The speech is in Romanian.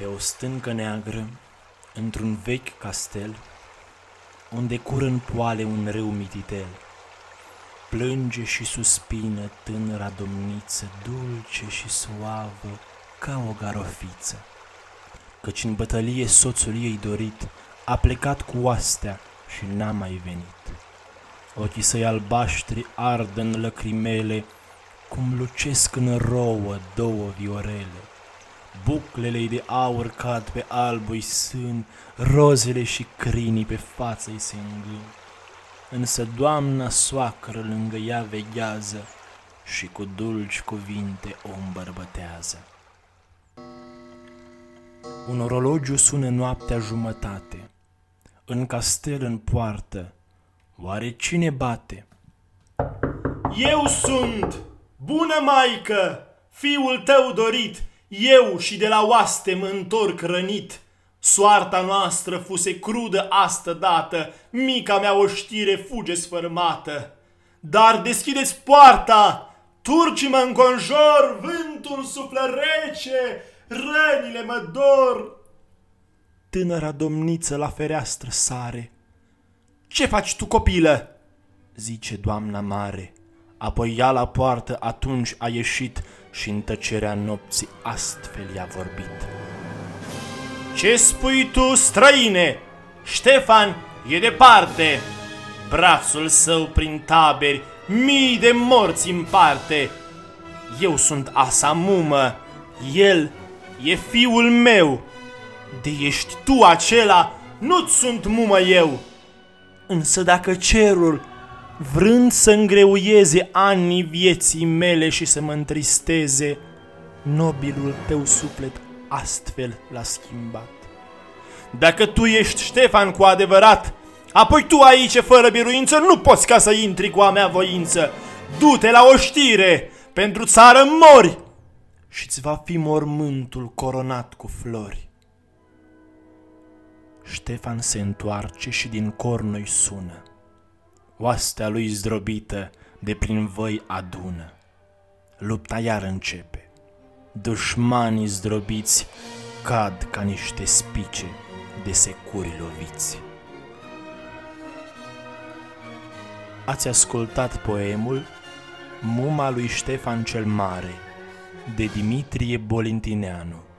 Pe o stâncă neagră, într-un vechi castel, unde cură în poale un râu mititel, plânge și suspină tânăra domniță, dulce și suavă, ca o garofiță. Căci în bătălie soțul ei dorit a plecat cu oastea și n-a mai venit. Ochii săi albaștri ard în lăcrimele, cum lucesc în rouă două viorele. Buclele de aur cad pe albui sân, rozele și crinii pe față-i se îngân. Însă doamna soacră lângă ea veghează și cu dulci cuvinte o îmbărbătează. Un orologiu sună noaptea jumătate. În castel în poartă, oare cine bate? Eu sunt, bună maică, fiul tău dorit, eu și de la oaste mă întorc rănit. Soarta noastră fuse crudă astă dată, mica mea oștire fuge sfărmată. Dar deschideți poarta, turcii mă înconjor, vântul suflă rece, rănile mă dor. Tânăra domniță la fereastră sare. Ce faci tu, copilă? zice doamna mare. Apoi ea la poartă atunci a ieșit și în tăcerea nopții astfel i-a vorbit. Ce spui tu, străine? Ștefan e departe, brațul său prin taberi mii de morți împarte. Eu sunt asa mumă, el e fiul meu. De ești tu acela, nu-ți sunt mumă eu. Însă dacă cerul, vrând să îngreuieze anii vieții mele și să mă întristeze, nobilul tău suflet astfel l-a schimbat. Dacă tu ești Ștefan cu adevărat, apoi tu aici fără biruință nu poți ca să intri cu a mea voință. Du-te la o știre, pentru țară mori și-ți va fi mormântul coronat cu flori. Ștefan se întoarce și din cornoi sună. Oastea lui zdrobită de prin voi adună. Lupta iar începe. Dușmanii zdrobiți cad ca niște spice de securi loviți. Ați ascultat poemul Muma lui Ștefan cel Mare de Dimitrie Bolintineanu